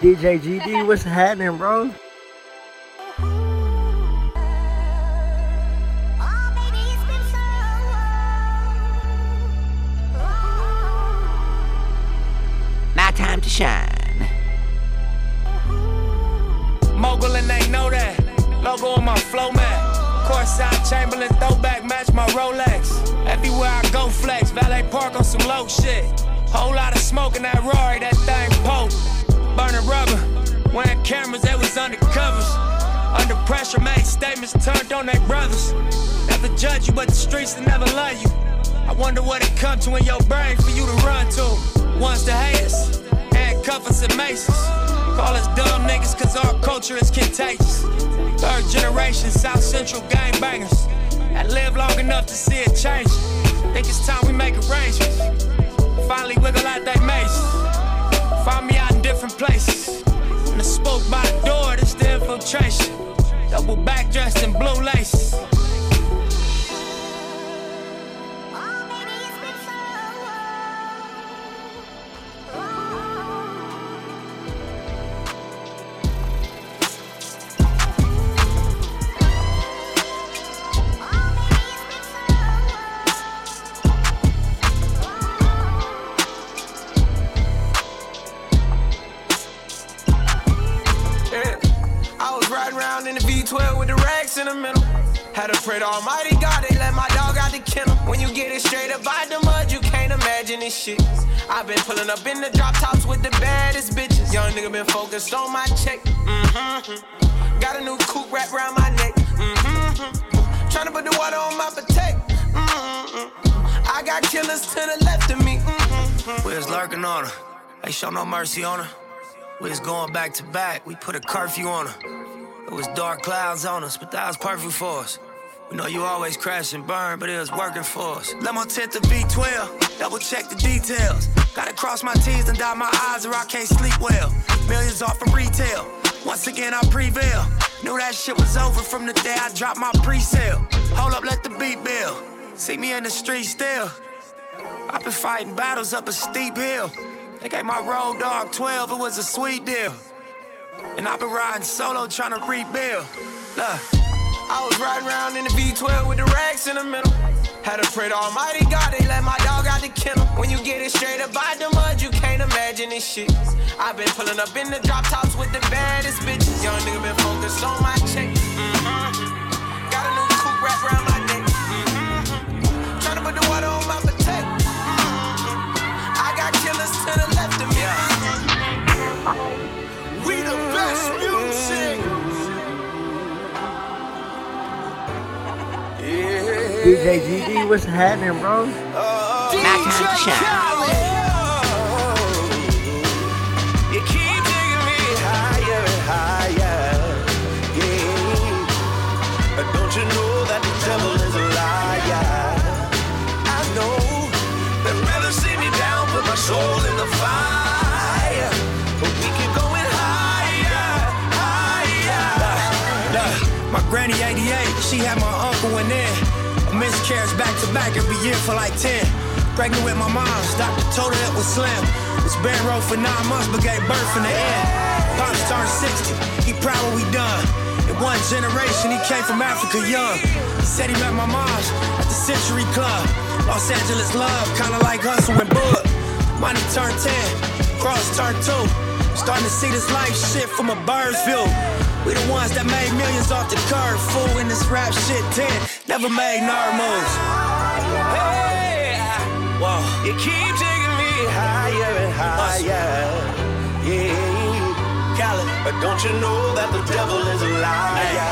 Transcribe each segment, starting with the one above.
DJ GD, what's happening, bro? My time to shine. Mogul and they know that. Logo on my flow mat. Courtside Chamberlain throwback match my Rolex. Everywhere I go flex. Valet park on some low shit. Whole lot of smoke in that Rory, that thing poke. Burning rubber. Wearing cameras, they was undercovers. Under pressure, made statements turned on their brothers. Never judge you, but the streets will never love you. I wonder what it come to in your brain for you to run to. Once the haters, handcuff us and maces. Call us dumb niggas cause our culture is contagious. Third generation South Central gang bangers. That live long enough to see it change. Think it's time we make arrangements. Finally wiggle out that maze. Find me different places. In the spoke by the door, this the infiltration. Double back dressed in blue laces. Up in the drop tops with the baddest bitches. Young nigga been focused on my check. Mm-hmm. Got a new coupe wrapped around my neck. Mm-hmm. Trying to put the water on my protect. Mm-hmm. I got killers to the left of me. Mm-hmm. We was lurking on her. Ain't show no mercy on her. We was going back to back. We put a curfew on her. It was dark clouds on us, but that was perfect for us. We know you always crash and burn, but it was working for us. Let my tent to V12, double check the details. Gotta cross my T's and dot my I's or I can't sleep well. Millions off from retail. Once again, I prevail. Knew that shit was over from the day I dropped my pre-sale. Hold up, let the beat build. See me in the street still. I've been fighting battles up a steep hill. They gave my road dog 12, it was a sweet deal. And I've been riding solo trying to rebuild. Look. I was riding around in the V12 with the racks in the middle. Had to pray to Almighty God, they let my dog out the kennel. When you get it straight up out the mud, you can't imagine this shit. I've been pulling up in the drop tops with the baddest bitches. Young nigga been focused on my check. Mm-hmm. Got a new coupe wrapped around my neck. Mm-hmm. Trying to put the water on my protect. Mm-hmm. I got killers to the left of me. We the best music. Know they'd rather see me down, put my soul in the fire. But we keep going higher, higher. Look, my granny 88, she had my uncle in there. Miscarriage back to back every year for like 10. Pregnant with my mom's, doctor told her it was slim. Was bed row for nine months, but gave birth in the end. Pops turned 60, he proud what we done. In one generation, he came from Africa young. He said he met my mom's at the Century Club. Los Angeles love, kinda like hustle and bud. Money turned 10, cross turned 2. Starting to see this life shit from a bird's view. We the ones that made millions off the curve. Fool in this rap shit 10. Never made nerd moves. Hey, Whoa. you keep taking me higher and higher. Yeah. Khaled. But don't you know that the devil is a liar?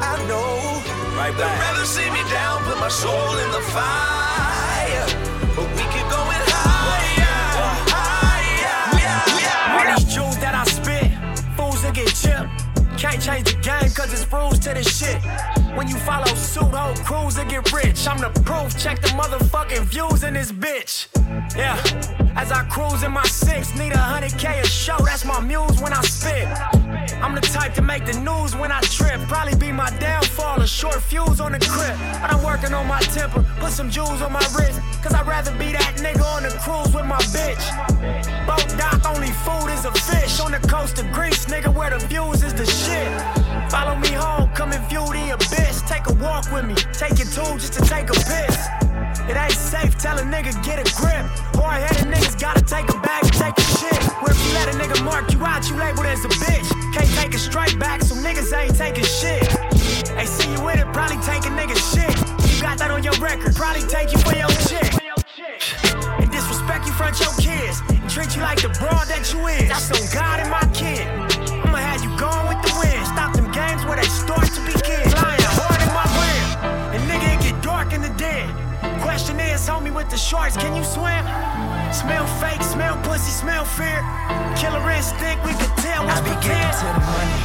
I know. Right back. They'd rather see me down, put my soul in the fire. Can't change the game cause it's rules to this shit. When you follow suit, whole crews that get rich. I'm the proof, check the motherfucking views in this bitch. Yeah, as I cruise in my six, need a hundred K a show, that's my muse when I spit. I'm the type to make the news when I trip, probably be my downfall a short fuse on the crib. But I'm working on my temper, put some jewels on my wrist. Cause I'd rather be that nigga on the cruise with my bitch. Boat dock, only food is a fish. On the coast of Greece, nigga, where the views is the shit. Follow me home, come and view the abyss. Take a walk with me, take your tool just to take a piss. It ain't safe, tell a nigga get a grip. Hard headed niggas gotta take a and take a shit. What if you let a nigga mark you out, you labeled as a bitch? Can't take a strike back, so niggas ain't taking shit. They see you with it, probably take a nigga shit. You got that on your record, probably take you for your chick. And disrespect you front your kids. And treat you like the broad that you is. That's on God and my kid. I'ma have you going with the wind. Stop them games where they start to begin. Question is, homie with the shorts, can you swim? Smell fake, smell pussy, smell fear. Killer instinct, we can tell what's I be prepared. to the money.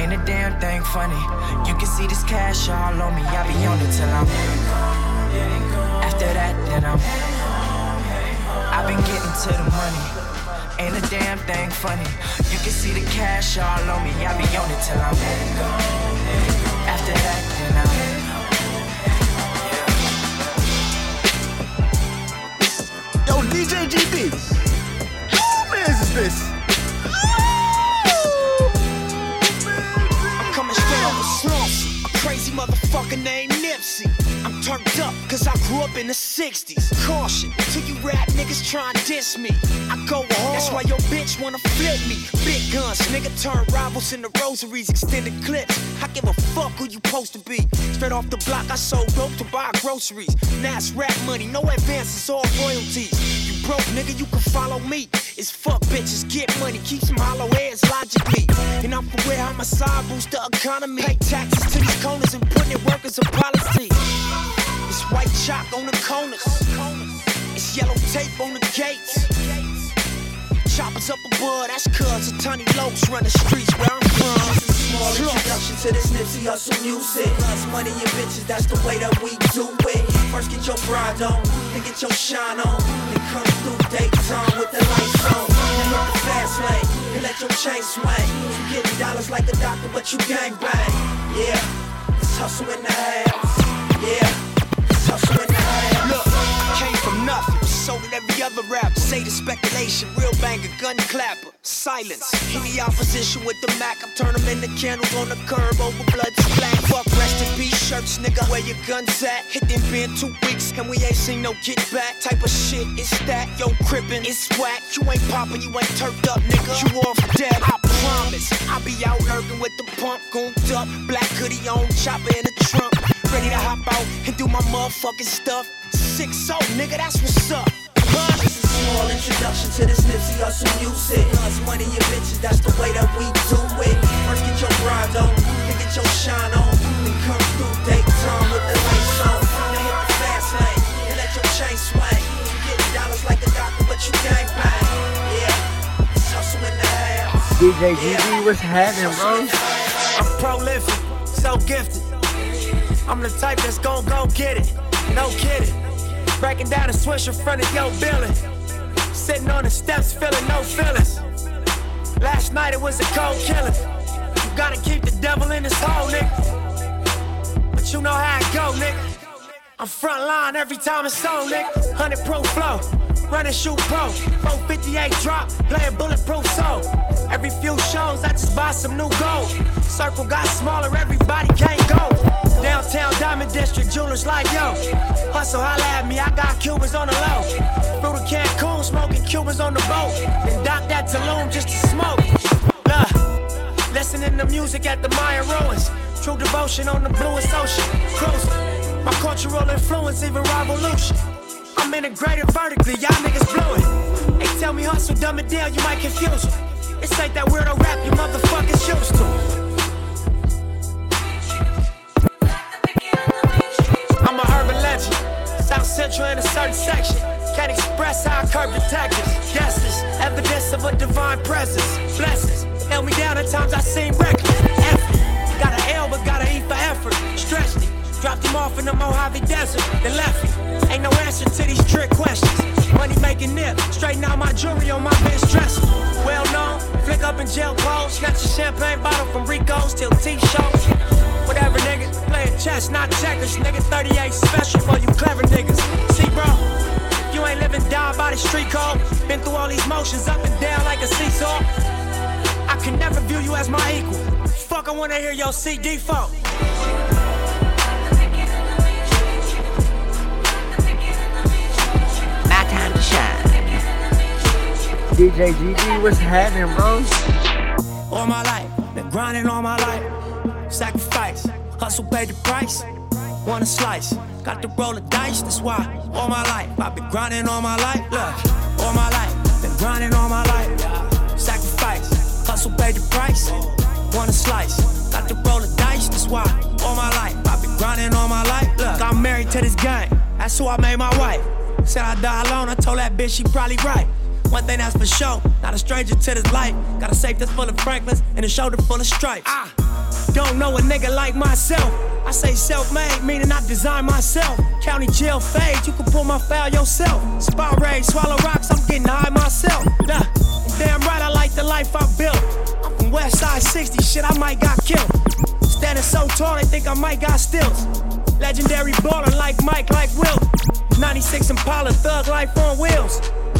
Ain't a damn thing funny. You can see this cash all on me. I be on it till I'm. After that, then I'm. I've been getting to the money. Ain't a damn thing funny. You can see the cash all on me. I be on it till I'm. After that, DJ GD. Who is this? I'm coming straight off the slumps. A crazy motherfucker named Nipsey. I'm turned up cause I grew up in the 60s. Caution to you rap niggas try and diss me. I go hard. That's why your bitch wanna flip me. Big guns, nigga turn rivals into rosaries, extended clips. I give a fuck who you supposed to be. Straight off the block, I sold dope to buy groceries. Now it's rap money, no advances, all royalties. Broke, nigga, you can follow me. It's fuck bitches, get money, keep some hollow heads logically. And I'm for where homicide boost the economy. Pay taxes to these corners and putting in workers of policy. It's white chalk on the corners. It's yellow tape on the gates. Choppers up above, that's cuz a tiny lokes run the streets where I'm from. Small introduction to this Nipsey Hussle music. Plus money and bitches, that's the way that we do it. First get your bride on, then get your shine on. Then come through Daytime with the lights on. Then hit the fast lane, and let your chain swing. You getting dollars like a doctor, but you gang bang. Yeah, it's hustle in the house. Yeah, it's hustle in the every other rapper. Say the speculation, real banger, gun clapper. Silence. Any opposition with the Mac, I turn them into candles on the curb over blood splat. Fuck rest in peace shirts, nigga. Where your guns at? Hit them been two weeks and we ain't seen no get back. Type of shit it's that? Yo, crippin', it's whack. You ain't poppin', you ain't turfed up, nigga. You off dead, I promise. I be out lurking with the pump, gooned up. Black hoodie on, chopper in the trunk. Ready to hop out and do my motherfucking stuff. Six so, nigga, that's what's up. Huh? This is a small introduction to this Nipsey Hussle music. Guns, money, and bitches, that's the way that we do it. First get your bride on, then get your shine on. Then come through daytime with the lights on. Then hit the fast lane, and let your chain swing. You getting dollars like a doctor, but you gang bang. Yeah, it's hustle in the house. DJ GD, what's happening, bro? I'm prolific, so gifted. I'm the type that's gon' go get it. No kidding. Breaking down a swish in front of your building. Sitting on the steps, feeling no feelings. Last night it was a cold killing. You gotta keep the devil in his hole, nigga. But you know how it go, nigga. I'm front line every time it's on, nigga. 100 pro flow, running shoot pro. 458 drop, playing bulletproof soul. Every few shows, I just buy some new gold. Circle got smaller, everybody can't go. Downtown Diamond District, jewelers like yo. Hustle, holla at me, I got Cubans on the low. Through the Cancun, smoking Cubans on the boat. Then dock that Tulum just to smoke. Look, listening to music at the Mayan ruins. True devotion on the bluest ocean. Cruising. My cultural influence, even revolution. I'm integrated vertically, y'all niggas blew it. They tell me hustle, dumb it down, you might confuse them. This like that weirdo rap you motherfuckers used to. I'm a urban legend. South Central in a certain section. Can't express how I curb detectives. Guesses, evidence of a divine presence. Blessings, held me down at times I seem reckless. Effort, got an L but got an E for effort. Stretched it, dropped him off in the Mojave Desert, then left him. Ain't no answer to these trick questions. Money making nip, straighten out my jewelry on my bench dresser. Well known, flick up in jail clothes. Snatch a champagne bottle from Rico's till T shows. Whatever, nigga, play chess, not checkers. Nigga 38 special for you clever niggas. See, bro, you ain't living down by the street code. Been through all these motions up and down like a seesaw. I can never view you as my equal. Fuck, I wanna hear your CD phone. DJ GD, what's happening, bro? All my life, been grinding all my life. Sacrifice, hustle, pay the price. Want a slice, got to roll the dice, that's why. All my life, I've been grinding all my life. Look, all my life, been grinding all my life. Sacrifice, hustle, pay the price. Want a slice, got to roll the dice, that's why. All my life, I've been grinding all my life. Look, I'm married to this game, that's who I made my wife. Said I die alone, I told that bitch she probably right. One thing that's for sure, not a stranger to this life. Got a safe that's full of Franklins and a shoulder full of stripes. I don't know a nigga like myself. I say self-made, meaning I design myself. County jail fade, you can pull my file yourself. Spot raid, swallow rocks, I'm getting high myself. Nah, damn right, I like the life I built. I'm from West Side 60, shit, I might got killed. Standing so tall, they think I might got stills. Legendary baller like Mike, like Will. 96 Impala, thug life on wheels.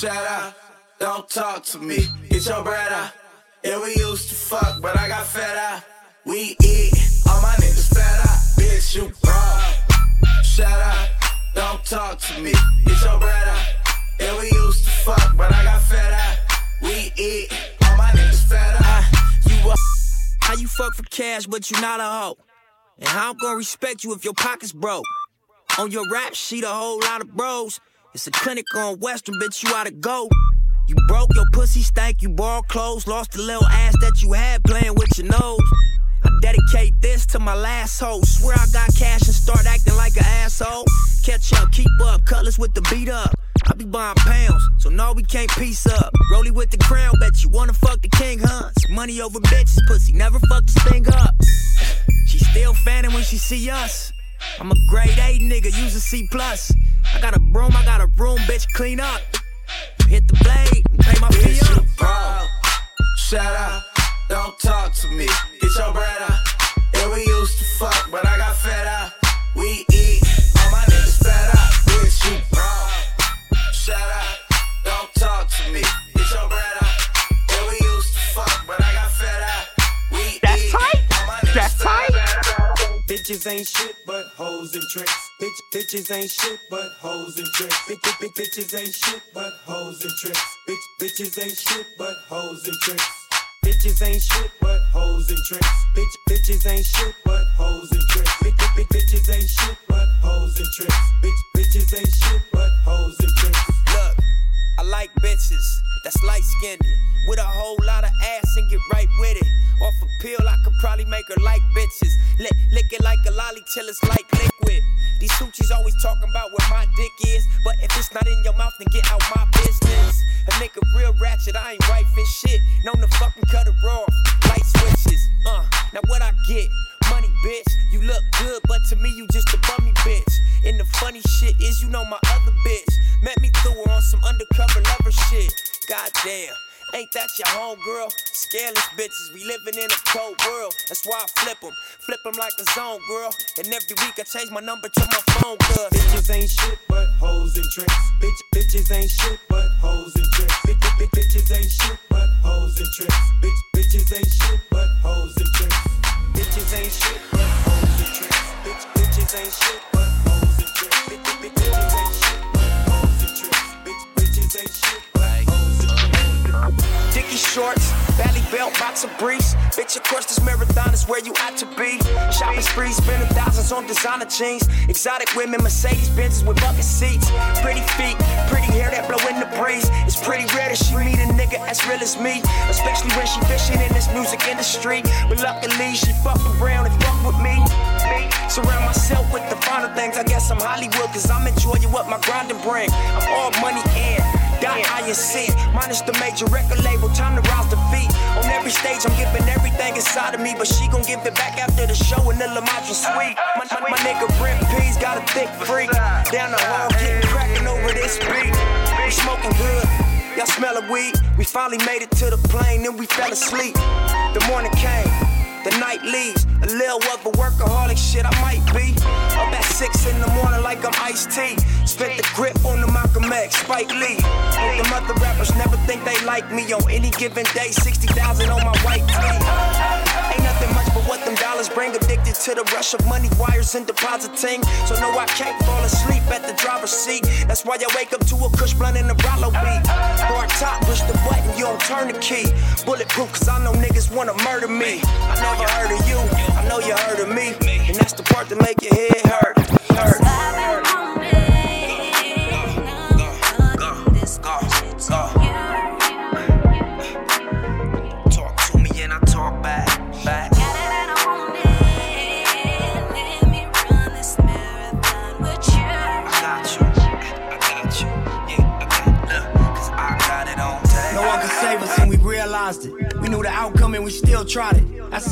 broke. out. Don't talk to me. Get your bread out. Yeah, we used to fuck, but I got fed up. We eat. All my niggas fed up. Bitch, you broke. Shut up. Don't talk to me. Get your bread out. Yeah, we used to fuck, but I got fed up. We eat. All my niggas fed up. Uh, you a how you fuck for cash, but you not a hoe. And how I'm gonna respect you if your pockets broke. On your rap sheet, a whole lot of bros. It's a clinic on Western, bitch, you oughta go. You broke, your pussy stank, you borrowed clothes, lost the little ass that you had playing with your nose. I dedicate this to my last hoe. Swear I got cash and start acting like an asshole. Catch up, keep up, cutlass with the beat up. I be buying pounds, so no, we can't piece up. Rolly with the crown, bet you wanna fuck the king, huh? Money over bitches, pussy, never fuck this thing up. She still fanning when she see us. I'm a grade A nigga, use a C plus. I got a broom, I got a broom, bitch, clean up. Hit the blade and pay my fee up. broke. Shut up. Don't talk to me. Get your bread out. Yeah, we used to fuck, but I got fed up. Bitches ain't shit but hoes and tricks. Bitch, bitches ain't shit but hoes and tricks. Bitch, bitch, bitch, bitches ain't shit but hoes and tricks. Bitch, bitches ain't shit but hoes and tricks. Bitches ain't shit but hoes and tricks. Bitch, bitches ain't shit but hoes and tricks. Bitch, bitches ain't shit but hoes and tricks. Bitch, bitches ain't shit but hoes and tricks. I like bitches that's light skinned with a whole lot of ass and get right with it. Off a pill, I could probably make her like bitches. Lick, lick it like a lolly till it's like liquid. These hoochies always talking about where my dick is, but if it's not in your mouth, then get out my business. And make a nigga real ratchet, I ain't right for shit. Known to fucking cut her off. Light switches, uh. Now what I get? Bitch. You look good, but to me you just a bummy bitch. And the funny shit is, you know my other bitch met me through her on some undercover lover shit. Goddamn. Ain't that your homegirl? Scaleless bitches, we living in a cold world. That's why I flip them, flip them like a zone, girl. And every week I change my number to my phone, cuz. Bitches ain't shit but hoes and tricks. Bitch, bitches ain't shit but hoes and tricks. Bitch, bitches ain't shit but hoes and tricks. Bitch, bitches ain't shit but hoes and tricks. Bitches ain't shit but hoes and tricks. Bitch, bitches ain't shit but hoes and tricks. Bitch, bitch, bitches ain't shit but hoes and tricks. Bitch, bitches ain't shit but hoes and tricks. Shorts, valley belt, boxer briefs. Bitch, of course, this marathon is where you ought to be. Shopping sprees, spending thousands on designer jeans. Exotic women, Mercedes Benzes with bucket seats. Pretty feet, pretty hair that blow in the breeze. It's pretty rare that she meet a nigga as real as me. Especially when she fishing in this music industry. But luckily, she fuck around and fuck with me. Surround myself with the finer things. I guess I'm Hollywood, cause I'm enjoying what my grinding bring. I'm all money in. Dot INC, minus the major record label, time to rouse the feet. On every stage, I'm giving everything inside of me, but she gon' give it back after the show in the Lamatra suite. My, my, my nigga Brent P's got a thick freak. Down the hall, getting cracking over this beat. We smoking good, y'all smell a weed. We finally made it to the plane, then we fell asleep. The morning came, the night leaves. A little a workaholic shit, I might be. Up at six in the morning like I'm iced tea. Spent the grip on the Malcolm X, Spike Lee. Hope the other rappers never think they like me. On any given day, 60,000 on my white tee. Nothing much but what them dollars bring. Addicted to the rush of money, wires and depositing. So no, I can't fall asleep at the driver's seat. That's why I wake up to a kush blunt and a Rollo beat. Hard top, push the button, you don't turn the key. Bulletproof, cause I know niggas wanna murder me. I never heard of you, I know you heard of me. And that's the part that make your head hurt. Hurt.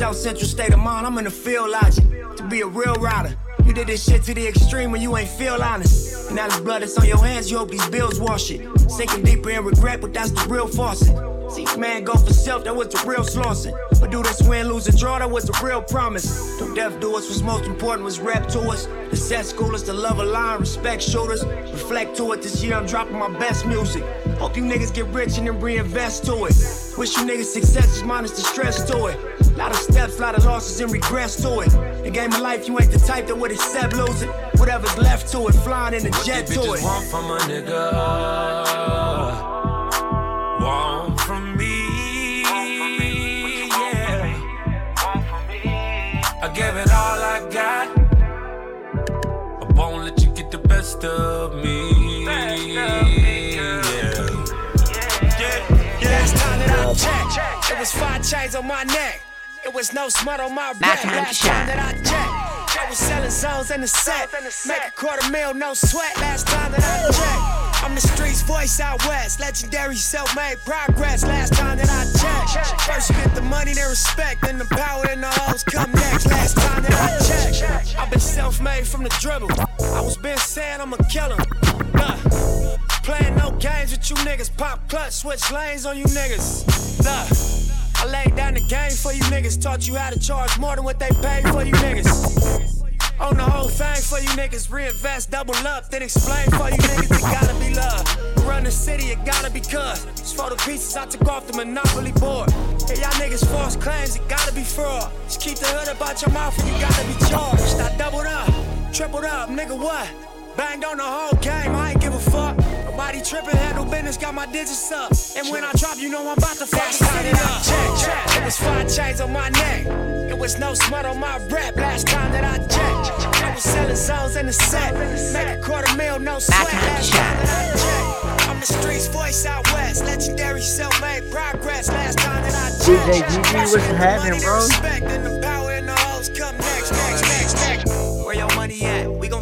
South Central state of mind, I'm in the field logic. To be a real rider. You did this shit to the extreme when you ain't feel honest. And now this blood that's on your hands, you hope these bills wash it. Sinking deeper in regret, but that's the real faucet. See, man, go for self, that was the real slaughing. But do this win, lose, and draw, that was the real promise. Don't deaf do us, what's most important was rap to us. The set schoolers, the love of line, respect shooters. Reflect to it, this year I'm dropping my best music. Hope you niggas get rich and then reinvest to it. Wish you niggas success minus the stress to it. Lot of steps, lot of losses and regrets to it. The game of life, you ain't the type that would accept losing. Whatever's left to it, flying in a jet to it. want from a nigga? Uh, want from me? Yeah. I gave it all I got. I won't let you get the best of me. Yeah. Last time that I checked, it was five chains on my neck. It was no smut on my back. time to Last time shine. that I checked, I was selling zones in the set. Make a quarter mil, no sweat. Last time that I checked, I'm the streets voice out west. Legendary self-made progress. Last time that I checked, first you get the money, then respect, then the power and the hoes come next. Last time that I checked, I've been self-made from the dribble. I was been saying I'm a killer. Nah. Playing no games with you niggas. Pop clutch, switch lanes on you niggas. Look, Laid down the game for you niggas. Taught you how to charge more than what they paid for you niggas. On the whole thing for you niggas. Reinvest, double up, then explain for you niggas. It gotta be love. Run the city, it gotta be cuz. It's for the pieces I took off the monopoly board. Hey, y'all niggas false claims, it gotta be fraud. Just keep the hood about your mouth and you gotta be charged. I doubled up, tripled up, nigga, what? Banged on the whole game, I ain't give a fuck. Nobody tripping, handle business, got my digits up. And when I drop, you know I'm about to fuck the city up. Check, check. It was five chains on my neck. It was no smut on my rap last time that I checked. I was selling zones in the set. Make a quarter mil, no sweat. Last time that I checked. I'm the streets voice out west. Legendary self-made progress. Last time that I checked. DJ GD, what's you get the happening, bro?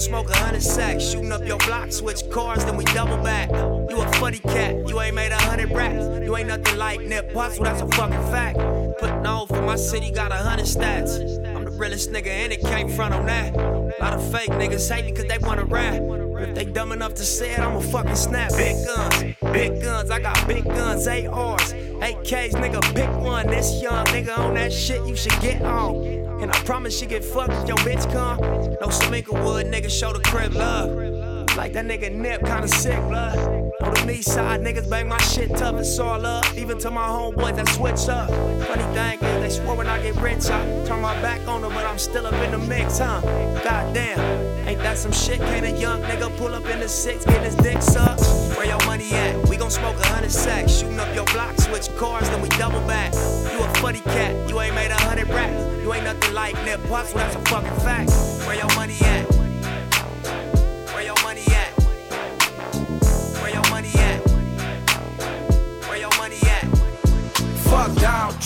Smoke a hundred sacks. Shooting up your block, switch cars, then we double back. You a funny cat, you ain't made a hundred raps. You ain't nothing like Nip Hussle, that's a fucking fact. Putting on for my city, got a hundred stats. I'm the realest nigga, and it can't front on that. lot of fake niggas hate me cause they wanna rap. If they dumb enough to say it, I'ma fucking snap. Big guns, big guns, I got big guns, ARs, AKs, nigga, pick one. This young nigga on that shit, you should get on. And I promise she get fucked if your bitch come. No Samika Wood, nigga, show the crib love. Like that nigga Nip, kinda sick, blood. On the east side, niggas bang my shit tough, it's all up. Even to my homeboys that switch up. Funny thing is, they swore when I get rich, I turn my back on them, but I'm still up in the mix, huh? Goddamn, ain't that some shit? Can't a young nigga pull up in the six, get his dick sucked? Where your money at? We gon' smoke a hundred sacks, shooting up your block, switch cars, then we double back. You a funny cat, you ain't made a hundred raps. You ain't nothing like Nip Hussle, that's a fucking fact. Where your money at?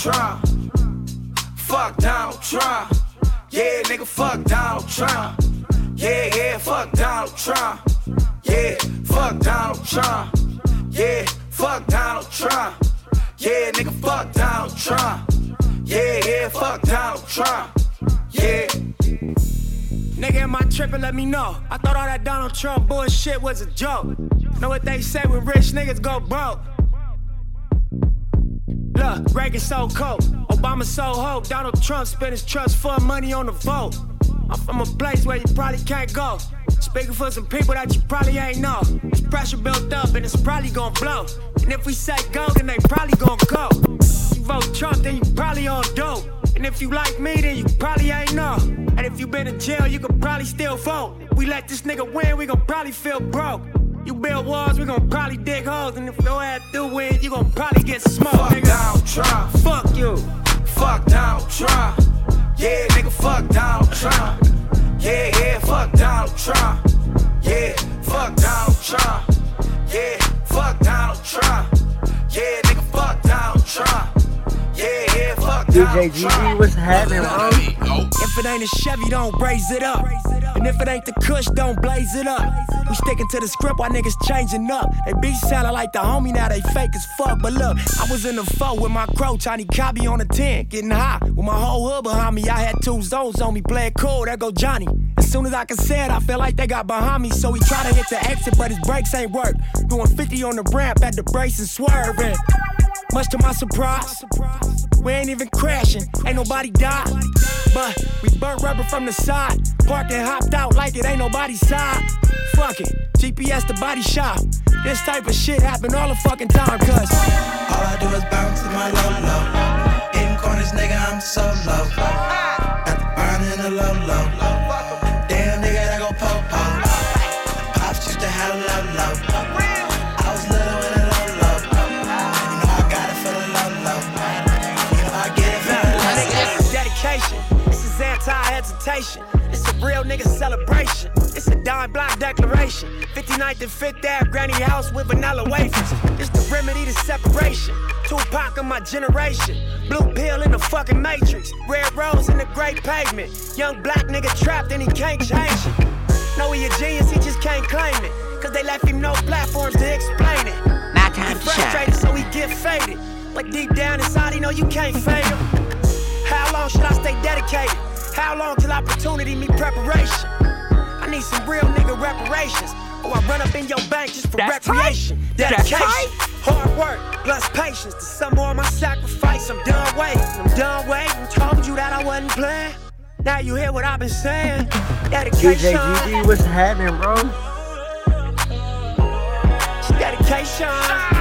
Trump. Fuck Donald Trump. Yeah, nigga, fuck Donald Trump. Yeah, yeah, fuck Donald Trump. Yeah, fuck Donald Trump. Yeah, fuck Donald Trump. Yeah, nigga, fuck Donald Trump. Yeah, yeah, fuck Donald Trump. Yeah. Nigga, am I tripping? Let me know. I thought all that Donald Trump bullshit was a joke. Know what they say when rich niggas go broke? Reagan so cold, Obama so hope. Donald Trump spent his trust fund money on the vote. I'm from a place where you probably can't go. Speaking for some people that you probably ain't know. There's pressure built up and it's probably gonna blow. And if we say go, then they probably gonna go. You vote Trump, then you probably on dope. And if you like me, then you probably ain't know. And if you been in jail, you could probably still vote. If we let this nigga win, we gon' probably feel broke. You build walls, we gon' probably dig holes. And if your ass do win, you gon' probably get smoked, Fuck nigga. Donald Trump. Fuck you. Fuck Donald Trump. Yeah, nigga, fuck Donald Trump. Yeah, yeah, fuck Donald Trump. Yeah, fuck Donald Trump. Yeah, fuck Donald Trump. DJ GD, what's happening, bro? If it ain't a Chevy, don't raise it up. And if it ain't the Kush, don't blaze it up. We sticking to the script while niggas changing up. They be sounding like the homie, now they fake as fuck. But look, I was in the foe with my crow, tiny copy on the 10, getting high. With my whole hood behind me, I had two zones on me, playing cool, there go Johnny. As soon as I can say it, I feel like they got behind me. So he try to hit the exit, but his brakes ain't work. Doing 50 on the ramp at the brace and swerving. Much to my surprise, we ain't even crashing, ain't nobody died. But we burnt rubber from the side, parked and hopped out like it ain't nobody's side. Fuck it, GPS the body shop. This type of shit happen all the fucking time, cuz. All I do is bounce in my low low. In corners, nigga, I'm so low. Real nigga celebration. It's a dime block declaration. 59th and 5th Ave, granny house with vanilla wafers. It's the remedy to separation. Tupac of my generation. Blue pill in the fucking matrix. Red rose in the great pavement. Young black nigga trapped and he can't change it. Know he a genius, he just can't claim it. Cause they left him no platforms to explain it. My time to frustrated, so he get faded. But deep down inside, he know you can't fade him. How long should I stay dedicated? How long till opportunity meet preparation? I need some real nigga reparations. Or I run up in your bank just for That's recreation. tight. That's Dedication, tight. hard work, plus patience. To some more of my sacrifice, I'm done waiting. I'm done waiting. Told you that I wasn't playing. Now you hear what I've been saying. Dedication, DJ GD, what's happening, bro? dedication.